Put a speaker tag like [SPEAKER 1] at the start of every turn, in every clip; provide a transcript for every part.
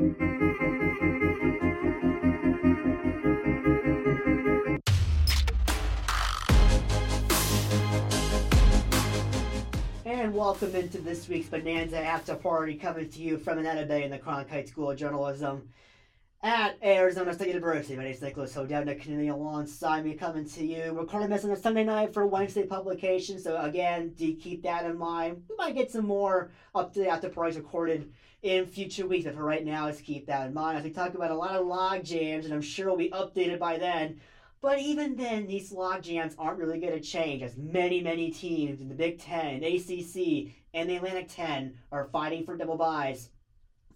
[SPEAKER 1] And welcome into this week's Bonanza After Party coming to you from Anetta Bay in the Cronkite School of Journalism at Arizona State University. My name is Nicholas Hodel, Nick Kennedy alongside me coming to you. Recording this on a Sunday night for Wednesday publication, so again, do keep that in mind. We might get some more up to the after parties recorded in future weeks, but for right now, let's keep that in mind. As we talk about a lot of log jams, and I'm sure we'll be updated by then. But even then, these log jams aren't really going to change as many, many teams in the Big Ten, ACC, and the Atlantic 10 are fighting for double byes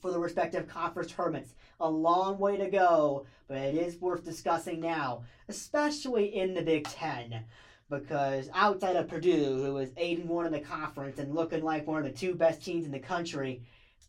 [SPEAKER 1] for the respective conference tournaments. A long way to go, but it is worth discussing now, especially in the Big Ten. Because outside of Purdue, who is 8 and 1 in the conference and looking like one of the two best teams in the country,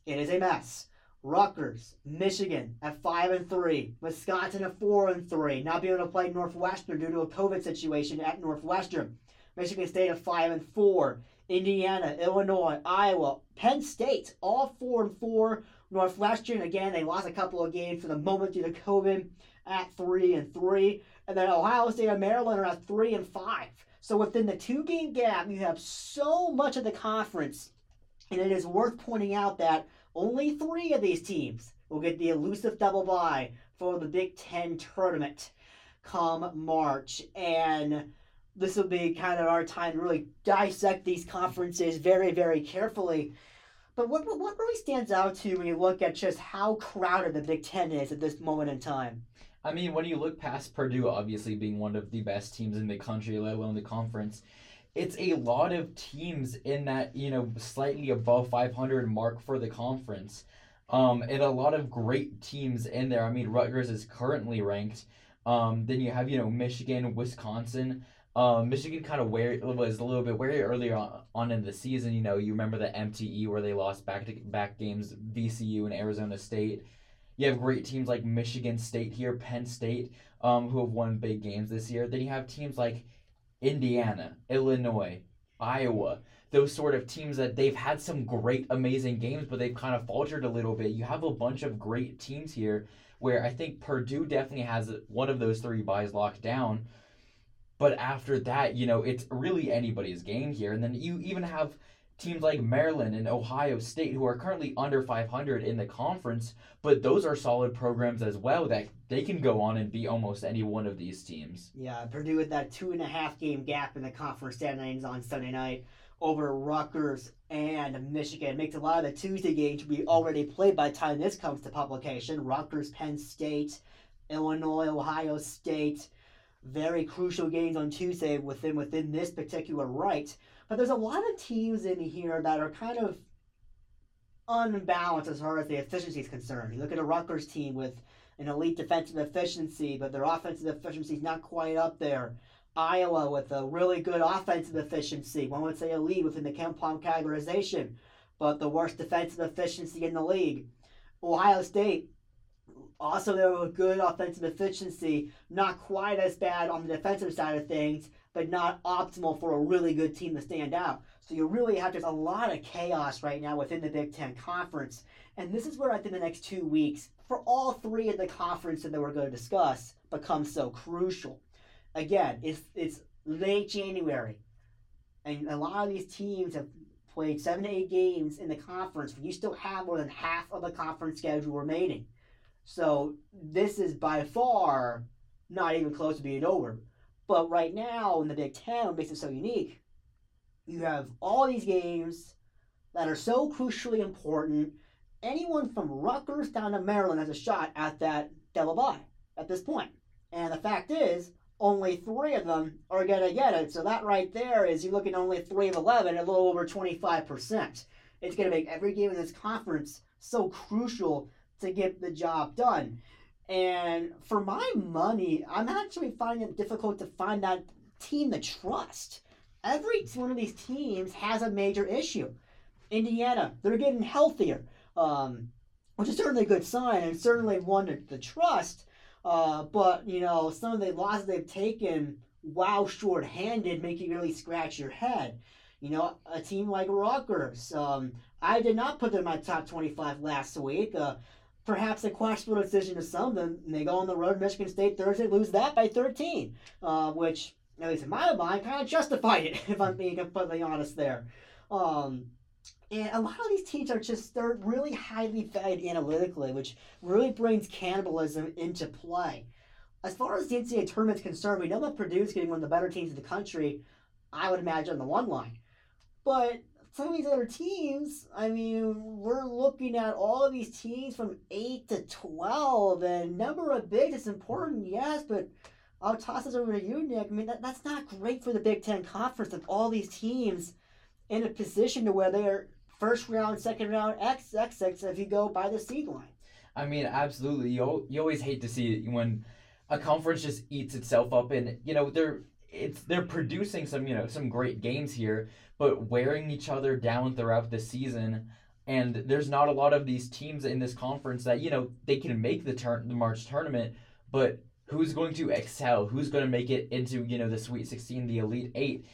[SPEAKER 1] it is a mess. Rutgers, Michigan at 5 and 3, Wisconsin at 4 and 3, not being able to play Northwestern due to a COVID situation at Northwestern. Michigan State at 5 and 4, Indiana, Illinois, Iowa, Penn State, all 4 and 4. Northwestern, again, they lost a couple of games for the moment due to COVID at 3 and 3. And then Ohio State and Maryland are at 3 and 5. So within the two game gap, you have so much of the conference. And it is worth pointing out that only three of these teams will get the elusive double bye for the Big Ten tournament come March. And this will be kind of our time to really dissect these conferences very, very carefully. But what, what really stands out to you when you look at just how crowded the Big Ten is at this moment in time?
[SPEAKER 2] I mean, when you look past Purdue, obviously being one of the best teams in the country, let alone the conference, it's a lot of teams in that you know slightly above 500 mark for the conference. Um, and a lot of great teams in there. I mean rutgers is currently ranked. Um, then you have you know michigan wisconsin. Um, michigan kind of where was a little bit wary earlier on, on in the season. You know you remember the mte where they lost back to back games vcu and arizona state. You have great teams like michigan state here penn state um, who have won big games this year. Then you have teams like Indiana, Illinois, Iowa, those sort of teams that they've had some great, amazing games, but they've kind of faltered a little bit. You have a bunch of great teams here where I think Purdue definitely has one of those three buys locked down. But after that, you know, it's really anybody's game here. And then you even have teams like Maryland and Ohio State who are currently under 500 in the conference, but those are solid programs as well that they can go on and be almost any one of these teams.
[SPEAKER 1] Yeah, Purdue with that two and a half game gap in the conference standings on Sunday night over Rutgers and Michigan makes a lot of the Tuesday games be already played by the time this comes to publication. Rutgers, Penn State, Illinois, Ohio State, very crucial games on Tuesday within within this particular right. But there's a lot of teams in here that are kind of unbalanced as far as the efficiency is concerned. You look at a Rutgers team with an elite defensive efficiency, but their offensive efficiency is not quite up there. Iowa with a really good offensive efficiency, one would say elite within the KenPom categorization, but the worst defensive efficiency in the league. Ohio State, also there a good offensive efficiency, not quite as bad on the defensive side of things, but not optimal for a really good team to stand out. So you really have just a lot of chaos right now within the Big Ten Conference. And this is where I think the next two weeks, for all three of the conferences that we're going to discuss, becomes so crucial. Again, it's it's late January. And a lot of these teams have played seven to eight games in the conference, but you still have more than half of the conference schedule remaining. So this is by far not even close to being over. But right now in the Big Ten, what makes it so unique, you have all these games that are so crucially important. Anyone from Rutgers down to Maryland has a shot at that double bye at this point. And the fact is, only three of them are going to get it. So that right there is you're looking at only three of 11, a little over 25%. It's going to make every game in this conference so crucial to get the job done. And for my money, I'm actually finding it difficult to find that team to trust. Every one of these teams has a major issue. Indiana, they're getting healthier, um, which is certainly a good sign and certainly one to, to trust. Uh, but, you know, some of the losses they've taken, wow, short-handed, make you really scratch your head. You know, a team like Rutgers, um, I did not put them in my top 25 last week. Uh, perhaps a questionable decision to some. And they go on the road to Michigan State Thursday, lose that by 13, uh, which, at least in my mind, kind of justified it, if I'm being completely honest there. Um, and a lot of these teams are just, they're really highly valued analytically, which really brings cannibalism into play. As far as the NCAA tournament is concerned, we know that Purdue's getting one of the better teams in the country, I would imagine, on the one line. But some of these other teams, I mean, we're looking at all of these teams from 8 to 12, and number of bigs is important, yes, but I'll toss this over to you, Nick. I mean, that, that's not great for the Big Ten Conference of all these teams in a position to where they're first round, second round, X, X, X if you go by the seed line.
[SPEAKER 2] I mean, absolutely. You, you always hate to see it when a conference just eats itself up, and, you know, they're it's they're producing some you know some great games here but wearing each other down throughout the season. And there's not a lot of these teams in this conference that you know they can make the turn the March tournament, but who's going to excel? Who's going to make it into you know the Sweet 16, the Elite Eight?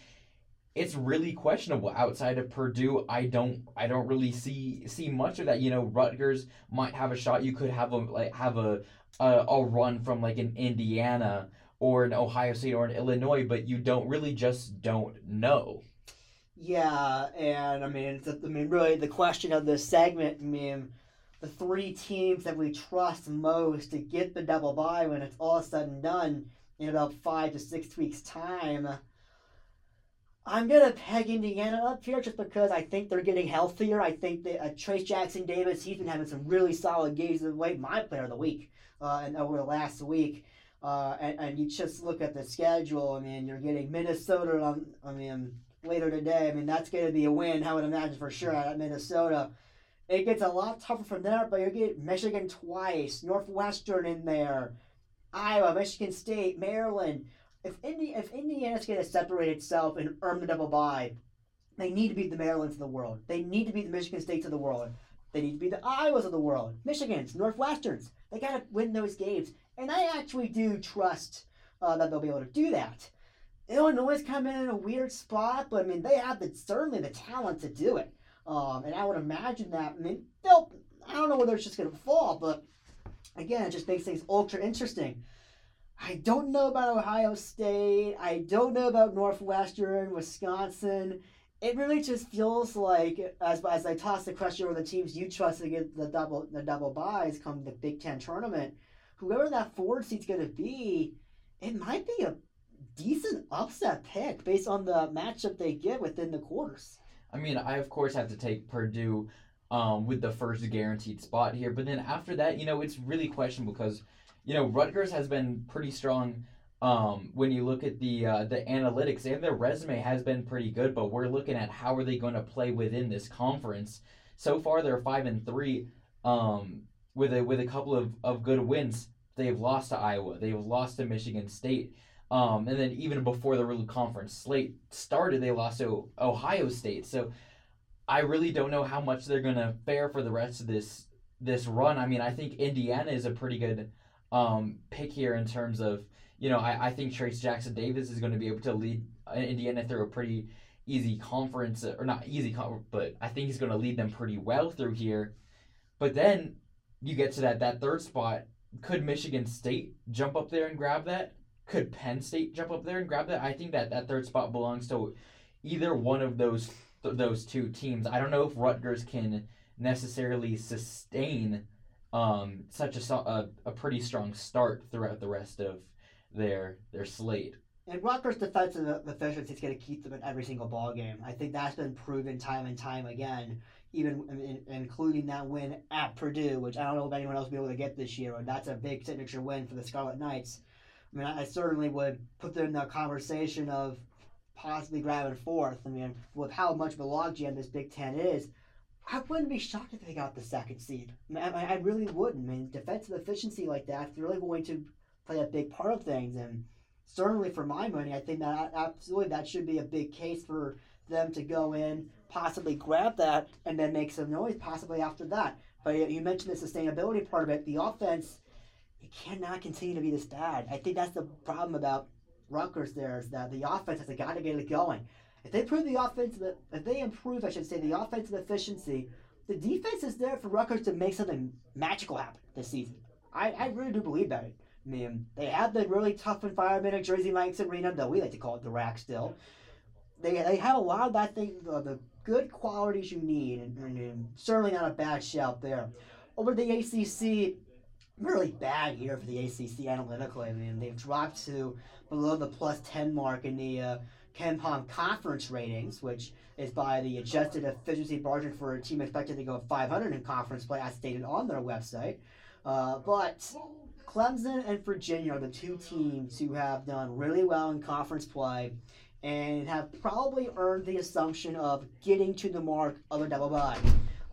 [SPEAKER 2] It's really questionable. Outside of Purdue, I don't I don't really see see much of that. You know, Rutgers might have a shot. You could have a like have a a, a run from like an Indiana or an Ohio State or an Illinois, but you don't really just don't know.
[SPEAKER 1] Yeah, and I mean, I mean, really, the question of this segment, I mean, the three teams that we trust most to get the double bye when it's all said and done in about five to six weeks' time. I'm gonna peg Indiana up here just because I think they're getting healthier. I think that uh, Trayce Jackson Davis, he's been having some really solid games of late. My player of the week, uh, and over the last week. Uh, and, and you just look at the schedule. I mean, you're getting Minnesota. On, I mean, later today. I mean, that's going to be a win, I would imagine, for sure, at Minnesota. It gets a lot tougher from there, but you get Michigan twice, Northwestern in there, Iowa, Michigan State, Maryland. If Indi- if Indiana's going to separate itself and earn the double bye, they need to beat the Marylands of the world. They need to beat the Michigan States of the world. They need to beat the Iowas of the world, Michigans, Northwesterns. They got to win those games, and I actually do trust uh, that they'll be able to do that. Illinois come in in a weird spot, but I mean they have the certainly the talent to do it. Um, and I would imagine that I mean they'll I don't know whether it's just gonna fall, but again it just makes things ultra interesting. I don't know about Ohio State. I don't know about Northwestern, Wisconsin. It really just feels like as as I toss the question over the teams you trust to get the double the double byes come the Big Ten tournament, whoever that forward seat's gonna be, it might be a decent upset pick based on the matchup they get within the quarters.
[SPEAKER 2] I mean, I of course have to take Purdue um, with the first guaranteed spot here, but then after that, you know, it's really questionable because, you know, Rutgers has been pretty strong. Um, when you look at the uh, the analytics and their resume has been pretty good, but we're looking at how are they going to play within this conference. So far, they're five and three, um, with a with a couple of, of good wins. They've lost to Iowa. They've lost to Michigan State. Um, and then even before the Rule Conference slate started, they lost to Ohio State. So I really don't know how much they're gonna fare for the rest of this this run. I mean, I think Indiana is a pretty good um, pick here in terms of you know I, I think Trayce Jackson Davis is going to be able to lead Indiana through a pretty easy conference or not easy but I think he's going to lead them pretty well through here. But then you get to that that third spot. Could Michigan State jump up there and grab that? could Penn State jump up there and grab that? I think that that third spot belongs to either one of those th- those two teams. I don't know if Rutgers can necessarily sustain um, such a, a a pretty strong start throughout the rest of their their slate.
[SPEAKER 1] And Rutgers' defensive efficiency is going to keep them in every single ball game. I think that's been proven time and time again, even in, including that win at Purdue, which I don't know if anyone else will be able to get this year. And that's a big signature win for the Scarlet Knights. I mean, I certainly would put them in the conversation of possibly grabbing fourth. I mean, with how much of a logjam this Big Ten is, I wouldn't be shocked if they got the second seed. I, mean, I, I really wouldn't. I mean, defensive efficiency like that's really going to play a big part of things. And certainly for my money, I think that absolutely that should be a big case for them to go in, possibly grab that, and then make some noise possibly after that. But you mentioned the sustainability part of it. The offense it cannot continue to be this bad. I think that's the problem about Rutgers there is that the offense has got to get it going. If they improve the offensive, if they improve, I should say, the offensive efficiency the defense is there for Rutgers to make something magical happen this season. I, I really do believe that. I mean, they have the really tough environment at Jersey Mike's Arena, though we like to call it the RAC still. They, they have a lot of that thing, the, the good qualities you need, and, and, certainly not a bad shout there. Over the ACC, really bad year for the ACC analytically. I mean, they've dropped to below the plus 10 mark in the uh, KenPom conference ratings, which is by the adjusted efficiency margin for a team expected to go 500 in conference play, as stated on their website. Uh, but Clemson and Virginia are the two teams who have done really well in conference play and have probably earned the assumption of getting to the mark of a double bye.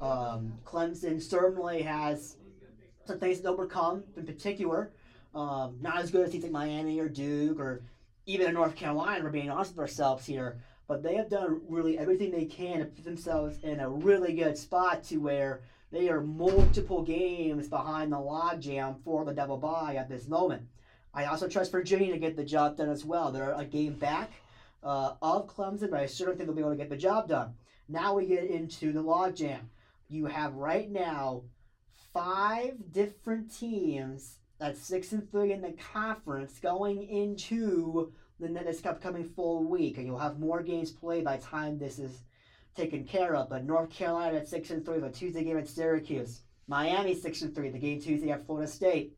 [SPEAKER 1] Um, Clemson certainly has some things to overcome, in particular. Um, not as good as teams like Miami or Duke or even North Carolina, we're being honest with ourselves here. But they have done really everything they can to put themselves in a really good spot to where they are multiple games behind the logjam for the double bye at this moment. I also trust Virginia to get the job done as well. They're a game back uh, of Clemson, but I certainly think they'll be able to get the job done. Now we get into the logjam. You have right now five different teams that's six and three in the conference going into the this upcoming full week, and you'll have more games played by the time this is taken care of. But North Carolina at six and three, the Tuesday game at Syracuse. Miami six and three, the game Tuesday at Florida State.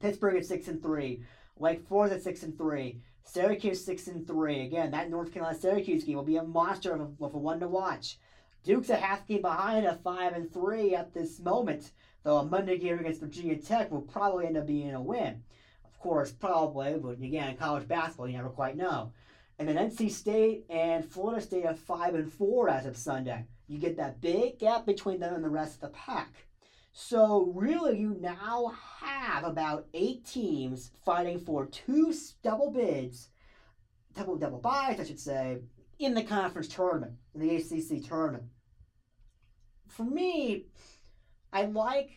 [SPEAKER 1] Pittsburgh at six and three. Wake Forest at six and three. Syracuse six and three. Again, that North Carolina Syracuse game will be a monster of a, of a one to watch. Duke's a half game behind at five and three at this moment, though a Monday game against Virginia Tech will probably end up being a win. Of course, probably, but again, college basketball you never quite know. And then NC State and Florida State are five and four as of Sunday. You get that big gap between them and the rest of the pack. So really, you now have about eight teams fighting for two double bids, double double byes, I should say, in the conference tournament, in the ACC tournament. For me, I like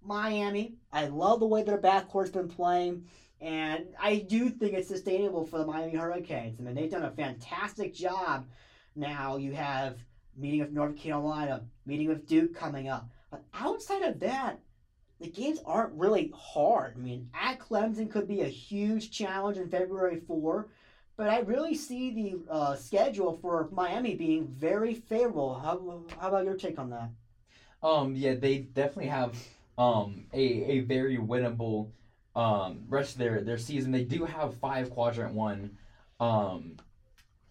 [SPEAKER 1] Miami. I love the way their backcourt's been playing, and I do think it's sustainable for the Miami Hurricanes. I mean, they've done a fantastic job. Now you have meeting with North Carolina, meeting with Duke coming up but outside of that, the games aren't really hard. I mean, at Clemson could be a huge challenge in February 4, but I really see the uh, schedule for Miami being very favorable. How, how about your take on that?
[SPEAKER 2] Um, yeah, they definitely have um, a, a very winnable um, rest of their, their season. They do have five quadrant one um,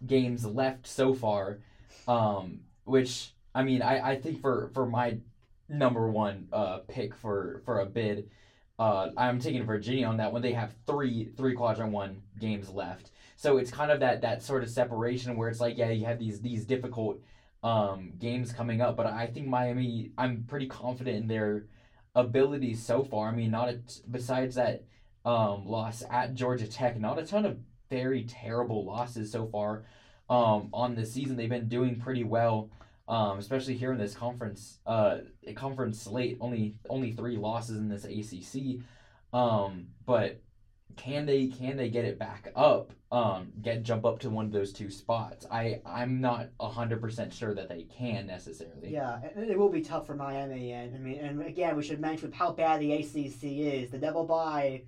[SPEAKER 2] games left so far, um, which I mean, I, I think for, for my number one uh, pick for for a bid. Uh, I'm taking Virginia on that one. They have three three quadrant one games left, so it's kind of that that sort of separation where it's like, yeah, you have these these difficult um, games coming up, but I think Miami. I'm pretty confident in their abilities so far. I mean, not a, besides that um, loss at Georgia Tech, not a ton of very terrible losses so far um, on the season. They've been doing pretty well um, especially here in this conference uh, conference slate. Only only three losses in this ACC, um, but can they can they get it back up? Um, get jump up to one of those two spots. I I'm not hundred percent sure that they can necessarily.
[SPEAKER 1] Yeah, it will be tough for Miami, and I mean, and again, we should mention how bad the ACC is. The double bye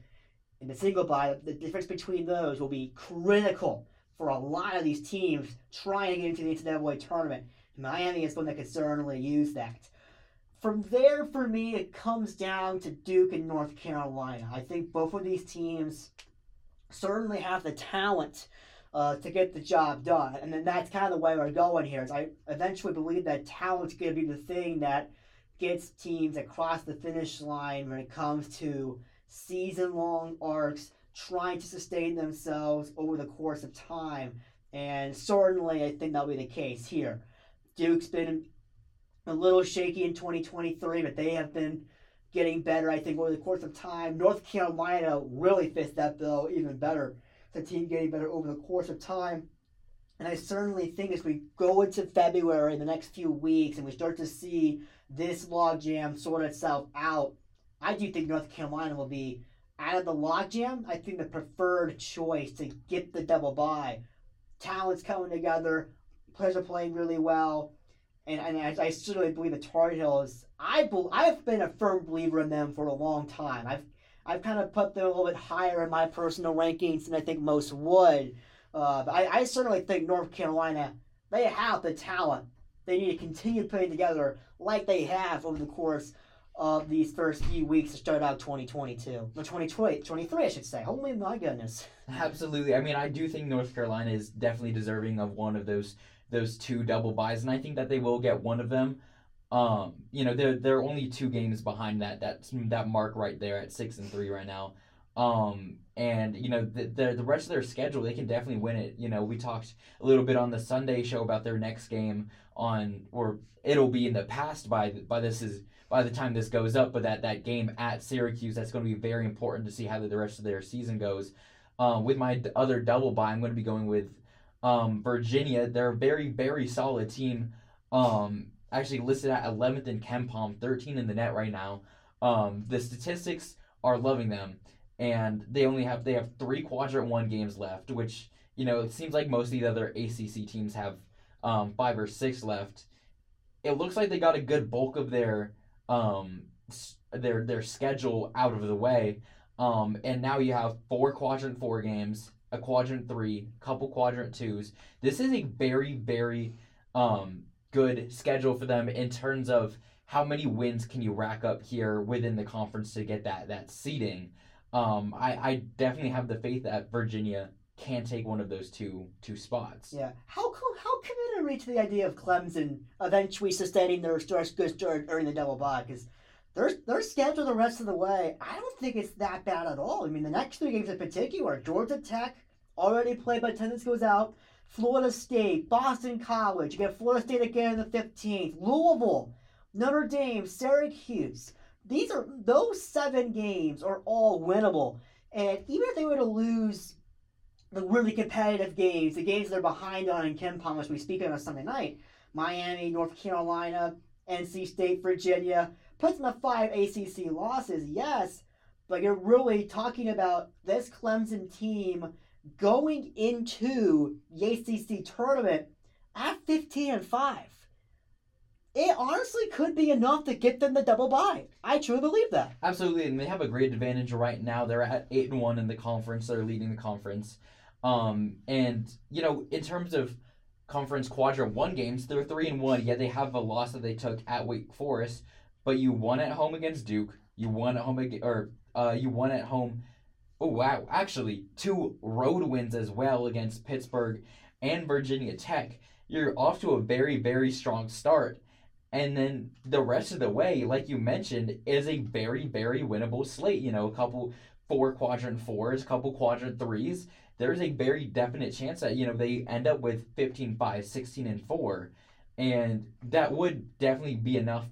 [SPEAKER 1] and the single bye, the difference between those will be critical for a lot of these teams trying to get into the NCAA tournament. Miami is one that could certainly use that. From there, for me, it comes down to Duke and North Carolina. I think both of these teams certainly have the talent uh, to get the job done. And then that's kind of the way we're going here. Is I eventually believe that talent's going to be the thing that gets teams across the finish line when it comes to season long arcs, trying to sustain themselves over the course of time. And certainly, I think that'll be the case here. Duke's been a little shaky in 2023, but they have been getting better, I think, over the course of time. North Carolina really fits that bill even better. The team getting better over the course of time. And I certainly think as we go into February in the next few weeks and we start to see this logjam sort itself out, I do think North Carolina will be out of the logjam. I think the preferred choice to get the double bye. Talents coming together, players are playing really well, and, and I, I certainly believe the Tar Heels. I be, I've been a firm believer in them for a long time. I've I've kind of put them a little bit higher in my personal rankings than I think most would. Uh, I, I certainly think North Carolina they have the talent. They need to continue putting together like they have over the course of these first few weeks to start out 2022. No, 2020, 23, I should say. Holy my goodness.
[SPEAKER 2] Absolutely. I mean, I do think North Carolina is definitely deserving of one of those those two double buys, and I think that they will get one of them. Um, you know, they're they're only two games behind that that that mark right there at six and three right now. Um, and you know the, the the rest of their schedule, they can definitely win it. You know, we talked a little bit on the Sunday show about their next game on, or it'll be in the past by by this is by the time this goes up. But that that game at Syracuse, that's going to be very important to see how the rest of their season goes. Um, with my other double buy, I'm going to be going with um, Virginia. They're a very very solid team. Um, actually listed at 11th in KenPom, 13 in the net right now. Um, the statistics are loving them, and they only have they have three quadrant one games left, which you know it seems like most of the other ACC teams have um, five or six left. It looks like they got a good bulk of their um, their their schedule out of the way, um, and now you have four quadrant four games, a quadrant three, couple quadrant twos. This is a very very um, good schedule for them in terms of how many wins can you rack up here within the conference to get that that seeding. Um, I, I definitely have the faith that Virginia can take one of those two two spots.
[SPEAKER 1] Yeah. How how committed to the idea of Clemson eventually sustaining their good start earning the double bye? Because their their schedule the rest of the way, I don't think it's that bad at all. I mean, the next three games in particular, Georgia Tech already played, but attendance goes out. Florida State, Boston College. You get Florida State again on the 15th. Louisville, Notre Dame, Syracuse. These are those seven games are all winnable. And even if they were to lose the really competitive games, the games they're behind on in KenPom as we speak on a Sunday night, Miami, North Carolina, NC State, Virginia, puts them at five ACC losses, yes, but you're really talking about this Clemson team going into the ACC tournament at 15 and 5. It honestly could be enough to get them the double bye. I truly believe that.
[SPEAKER 2] Absolutely, and they have a great advantage right now. They're at eight and one in the conference. They're leading the conference. Um, and you know, in terms of conference quadrant one games, they're three and one. Yet they have a loss that they took at Wake Forest, but you won at home against Duke. You won at home against, or uh, you won at home Oh wow! Actually, two road wins as well against Pittsburgh and Virginia Tech. You're off to a very very strong start, and then the rest of the way, like you mentioned, is a very very winnable slate. You know, a couple four quadrant fours, a couple quadrant threes. There's a very definite chance that you know they end up with 15 5 16 and 4 and that would definitely be enough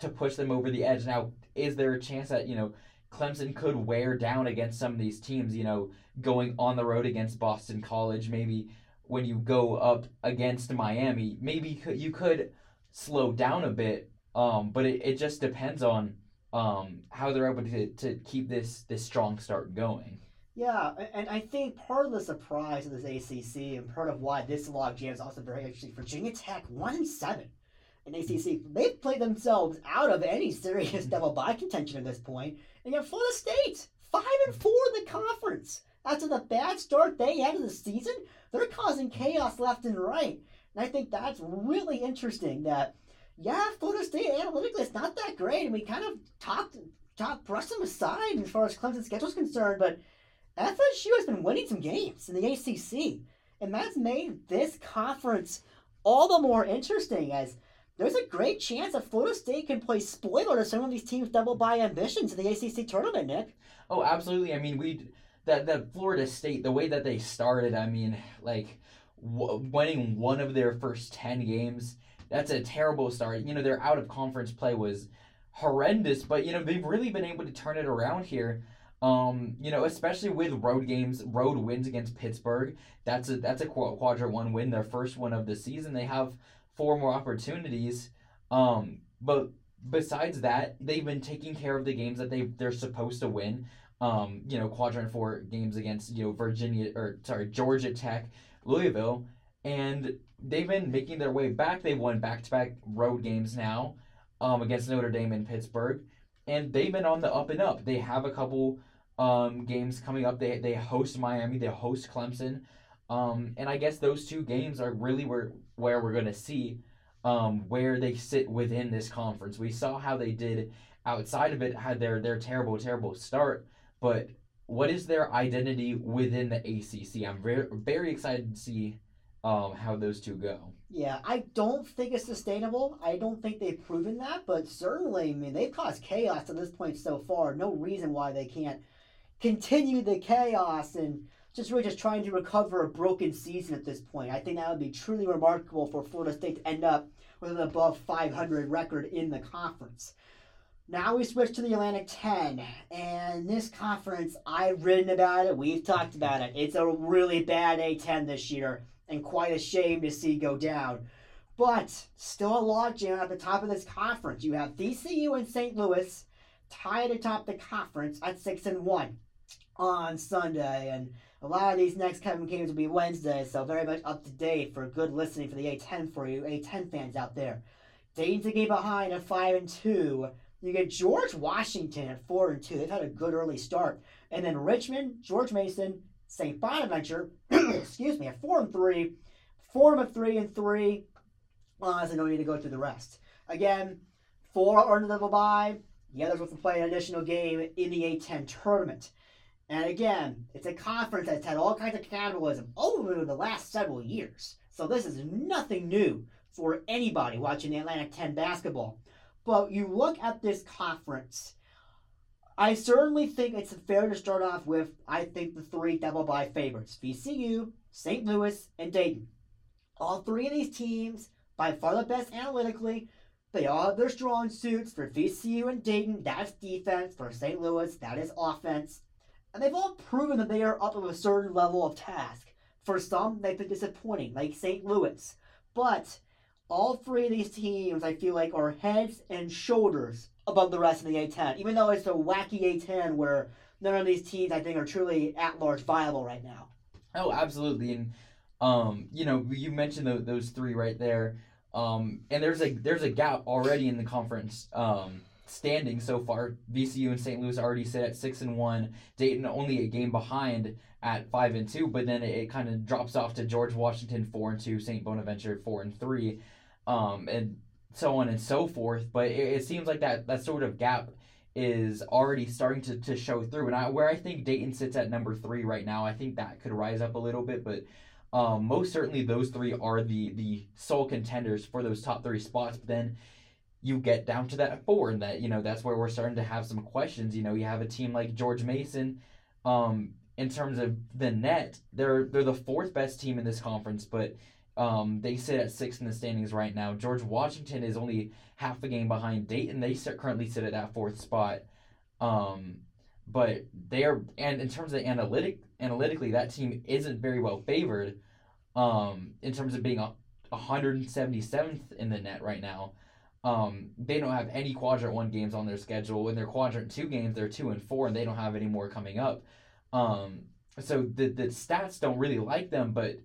[SPEAKER 2] to push them over the edge now is there a chance that you know Clemson could wear down against some of these teams, you know, going on the road against Boston College, maybe when you go up against Miami, maybe you could slow down a bit. Um, but it, it just depends on um, how they're able to, to keep this this strong start going.
[SPEAKER 1] Yeah, and I think part of the surprise of this ACC and part of why this log jam is also very interesting. Virginia Tech one and seven in ACC. They've played themselves out of any serious mm-hmm. double bye contention at this point. And yet Florida State, five and four in the conference. After the bad start they had in the season, they're causing chaos left and right. And I think that's really interesting that, yeah, Florida State analytically it's not that great. And we kind of talked, talked brushed them aside as far as Clemson's schedule is concerned, but FSU has been winning some games in the ACC. And that's made this conference all the more interesting as there's a great chance that Florida State can play spoiler to some of these teams' double by ambitions in the ACC tournament, Nick.
[SPEAKER 2] Oh, absolutely. I mean, we that that Florida State, the way that they started, I mean, like w- winning one of their first ten games, that's a terrible start. You know, their out of conference play was horrendous, but you know they've really been able to turn it around here. Um, you know, especially with road games, road wins against Pittsburgh. That's a that's a quadrant one win, their first one of the season. They have four more opportunities. Um, but besides that, they've been taking care of the games that they they're supposed to win. Um, you know, quadrant four games against you know Virginia or sorry Georgia Tech, Louisville, and they've been making their way back. They've won back to back road games now um, against Notre Dame and Pittsburgh, and they've been on the up and up. They have a couple um, games coming up. They they host Miami. They host Clemson. Um, and I guess those two games are really where where we're gonna see um, where they sit within this conference. We saw how they did outside of it, had their their terrible terrible start, but what is their identity within the ACC? I'm very very excited to see um, how those two go.
[SPEAKER 1] Yeah, I don't think it's sustainable. I don't think they've proven that, but certainly, I mean, they've caused chaos to this point so far. No reason why they can't continue the chaos and just really just trying to recover a broken season at this point. I think that would be truly remarkable for Florida State to end up with an above 500 record in the conference. Now we switch to the Atlantic 10, and this conference, I've written about it, we've talked about it. It's a really bad A10 this year, and quite a shame to see go down. But still a lot logjam at the top of this conference. You have VCU and St. Louis tied atop the conference at six and one on Sunday, and a lot of these next coming games will be Wednesday, so very much up to date for good listening for the A10 for you A10 fans out there. Dayton's a game behind at five and two. You get George Washington at four and two. They've had a good early start, and then Richmond, George Mason, St. Bonaventure, excuse me, at four and three, form of three and three. Uh, so no need to go through the rest. Again, four under the bye. The others will play an additional game in the A10 tournament. And again, it's a conference that's had all kinds of cannibalism over the last several years. So this is nothing new for anybody watching the Atlantic 10 basketball. But you look at this conference, I certainly think it's fair to start off with, I think, the three double bye favorites VCU, St. Louis, and Dayton. All three of these teams, by far the best analytically, they all have their strong suits. For VCU and Dayton, that's defense. For St. Louis, that is offense. And they've all proven that they are up to a certain level of task. For some, they've been disappointing, like St. Louis. But all three of these teams, I feel like, are heads and shoulders above the rest of the A10. Even though it's a wacky A10 where none of these teams, I think, are truly at large viable right now.
[SPEAKER 2] Oh, absolutely. And, um, you know, you mentioned the, those three right there. Um, and there's a there's a gap already in the conference. Um, standing so far. VCU and St. Louis already sit at six and one. Dayton only a game behind at five and two, but then it, it kind of drops off to George Washington four and two, St. Bonaventure four and three, um, and so on and so forth. But it, it seems like that that sort of gap is already starting to, to show through. And I, where I think Dayton sits at number three right now, I think that could rise up a little bit, but. Um, most certainly, those three are the the sole contenders for those top three spots. But then you get down to that four, and that you know that's where we're starting to have some questions. You know, you have a team like George Mason, um, in terms of the net, they're they're the fourth best team in this conference, but um, they sit at six in the standings right now. George Washington is only half a game behind Dayton. They sit, currently sit at that fourth spot. Um, but they are, and in terms of analytic analytically, that team isn't very well favored. Um, in terms of being a 177th in the net right now. Um, they don't have any quadrant one games on their schedule. In their quadrant two games, they're two and four, and they don't have any more coming up. Um, so the the stats don't really like them, but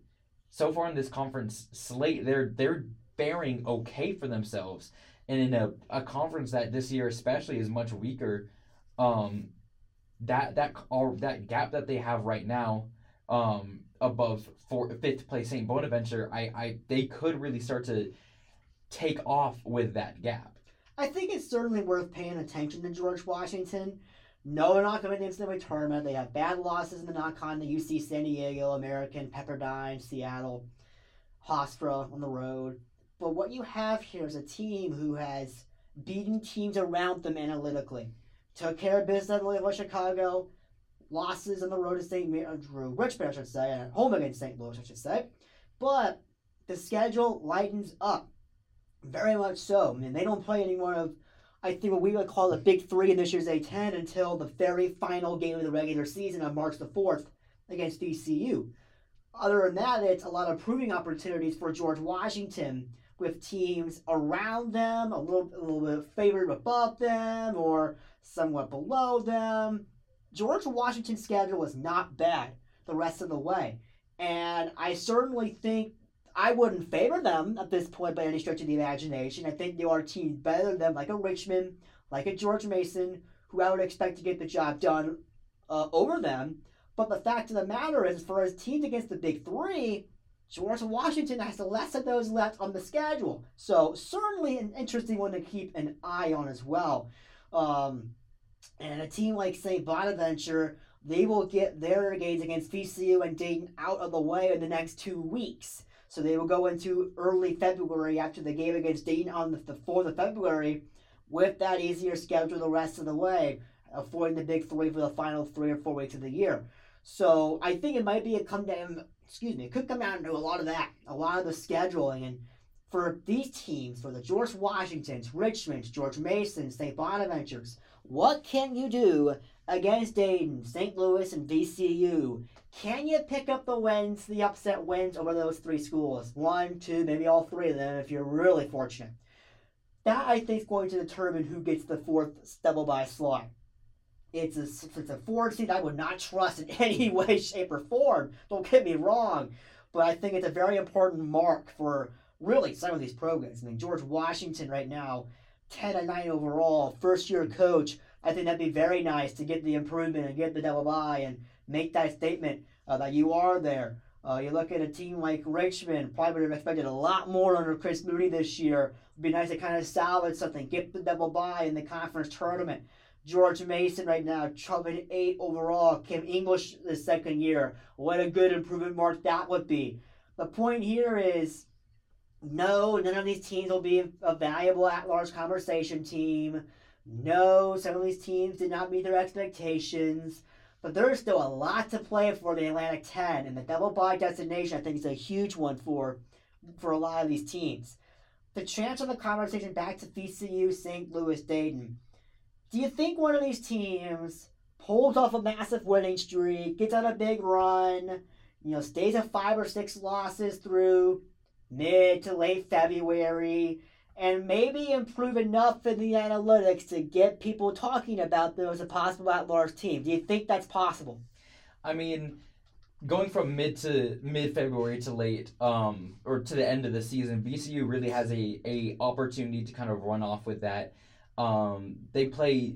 [SPEAKER 2] so far in this conference slate, they're they're faring okay for themselves. And in a, a conference that this year especially is much weaker, um, that that or that gap that they have right now, um, above fifth place Saint Bonaventure, I, I they could really start to take off with that gap.
[SPEAKER 1] I think it's certainly worth paying attention to George Washington. No, they're not going to the tournament. They have bad losses in the non-con, the UC San Diego, American, Pepperdine, Seattle, Hofstra on the road. But what you have here is a team who has beaten teams around them analytically. Took care of business at the with Chicago, losses on the road to St. Mary, Drew, Richmond, I should say, and home against St. Louis, I should say. But the schedule lightens up. Very much so. I mean, they don't play any more of, I think, what we would call the big three in this year's A10 until the very final game of the regular season on March the 4th against VCU. Other than that, it's a lot of proving opportunities for George Washington with teams around them, a little, a little bit favored above them or somewhat below them. George Washington's schedule was not bad the rest of the way. And I certainly think I wouldn't favor them at this point by any stretch of the imagination. I think there are teams better than them, like a Richmond, like a George Mason, who I would expect to get the job done uh, over them. But the fact of the matter is, for his teams against the Big Three, George Washington has the less of those left on the schedule. So certainly an interesting one to keep an eye on as well. Um, and a team like St. Bonaventure, they will get their games against VCU and Dayton out of the way in the next two weeks. So they will go into early February after the game against Dayton on the, the 4th of February with that easier schedule the rest of the way, avoiding the big three for the final three or four weeks of the year. So I think it might be a come down. Excuse me, it could come down to a lot of that, a lot of the scheduling, and for these teams, for the George Washingtons, Richmonds, George Mason, St. Bonaventures, what can you do against Dayton, St. Louis, and VCU? Can you pick up the wins, the upset wins over those three schools? One, two, maybe all three of them if you're really fortunate. That I think is going to determine who gets the fourth double by slot. It's a, it's a four seed I would not trust in any way, shape, or form. Don't get me wrong. But I think it's a very important mark for really some of these programs. I mean, George Washington right now, 10 and 9 overall, first year coach. I think that'd be very nice to get the improvement and get the double by and make that statement uh, that you are there. Uh, you look at a team like Richmond, probably would have expected a lot more under Chris Mooney this year. It'd be nice to kind of salvage something, get the double bye in the conference tournament. George Mason right now, Chubbin eight overall. Kim English the second year. What a good improvement mark that would be. The point here is no, none of these teams will be a valuable at large conversation team. No, some of these teams did not meet their expectations. But there's still a lot to play for the Atlantic 10, and the double bye destination I think is a huge one for for a lot of these teams. The chance of the conversation back to VCU, St. Louis, Dayton. Do you think one of these teams pulls off a massive winning streak, gets on a big run, you know, stays at five or six losses through mid to late February, and maybe improve enough in the analytics to get people talking about them as a possible at large team? Do you think that's possible?
[SPEAKER 2] I mean, going from mid to mid February to late, um, or to the end of the season, VCU really has a, a opportunity to kind of run off with that um, they play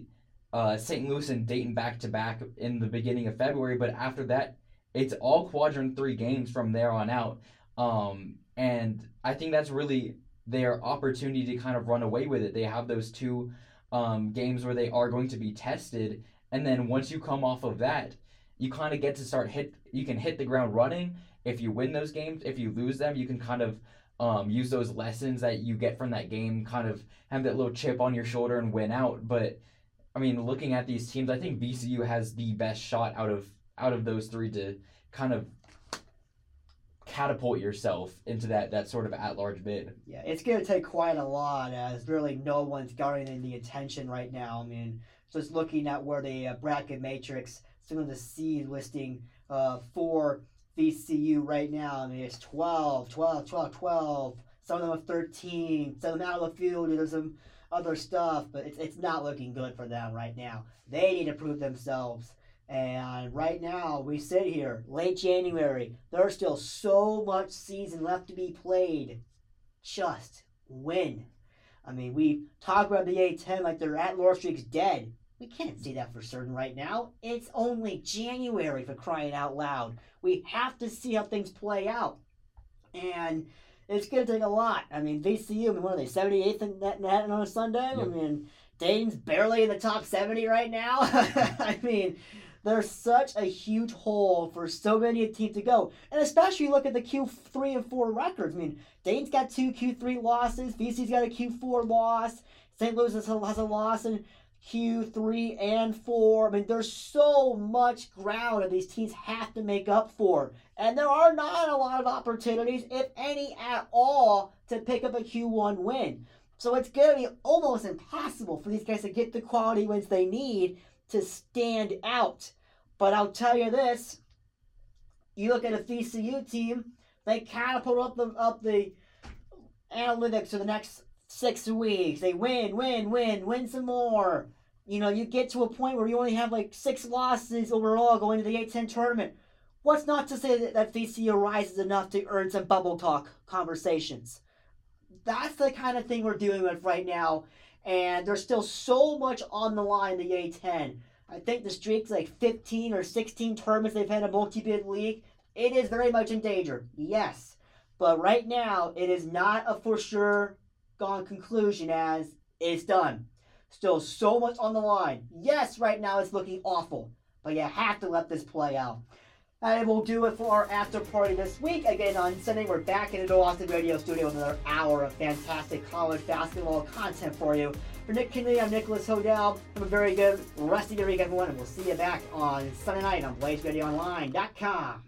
[SPEAKER 2] uh, St. Louis and Dayton back to back in the beginning of February, but after that, it's all quadrant three games from there on out. Um, and I think that's really their opportunity to kind of run away with it. They have those two um, games where they are going to be tested, and then once you come off of that, you kind of get to start hit. You can hit the ground running. If you win those games, if you lose them, you can kind of um, use those lessons that you get from that game, kind of have that little chip on your shoulder and win out. But I mean, looking at these teams, I think VCU has the best shot out of out of those three to kind of catapult yourself into that that sort of at large bid.
[SPEAKER 1] Yeah, it's going to take quite a lot as really no one's garnering the attention right now. I mean, just looking at where the uh, bracket matrix, some of the seed listing uh, for VCU right now. I mean, it's 12, 12, 12, 12. Some of them have 13. Some of them out of the field. There's some other stuff, but it's, it's not looking good for them right now. They need to prove themselves. And right now, we sit here, late January. There's still so much season left to be played. Just win. I mean, we talk about the A10 like they're at large streak's dead. We can't say that for certain right now. It's only January for crying out loud. We have to see how things play out. And it's going to take a lot. I mean, VCU, I mean, what are they, 78th in that net on a Sunday? Yep. I mean, Dayton's barely in the top 70 right now. I mean, there's such a huge hole for so many teams to go. And especially look at the Q3 and 4 records. I mean, Dayton's got two Q3 losses, VCU's got a Q4 loss, St. Louis has a, has a loss, in Q3 and 4. I mean, there's so much ground that these teams have to make up for. And there are not a lot of opportunities, if any at all, to pick up a Q1 win. So it's going to be almost impossible for these guys to get the quality wins they need to stand out. But I'll tell you this you look at a VCU team, they catapult up the, up the analytics for the next six weeks. They win, win, win, win some more. You know, you get to a point where you only have like six losses overall going to the A10 tournament. What's not to say that, that VCU rises enough to earn some bubble talk conversations? That's the kind of thing we're dealing with right now, and there's still so much on the line in the A10. I think the streak's like 15 or 16 tournaments they've had a multi-bid league. It is very much in danger, yes. But right now, it is not a for sure gone conclusion as it's done. Still so much on the line. Yes, right now it's looking awful, but you have to let this play out. And we'll do it for our after party this week. Again, on Sunday, we're back in the Austin Radio Studio with another hour of fantastic college basketball content for you. For Nick Kinley, I'm Nicholas Hodel. Have a very good rest of your week, everyone, and we'll see you back on Sunday night on BlazeRadioOnline.com.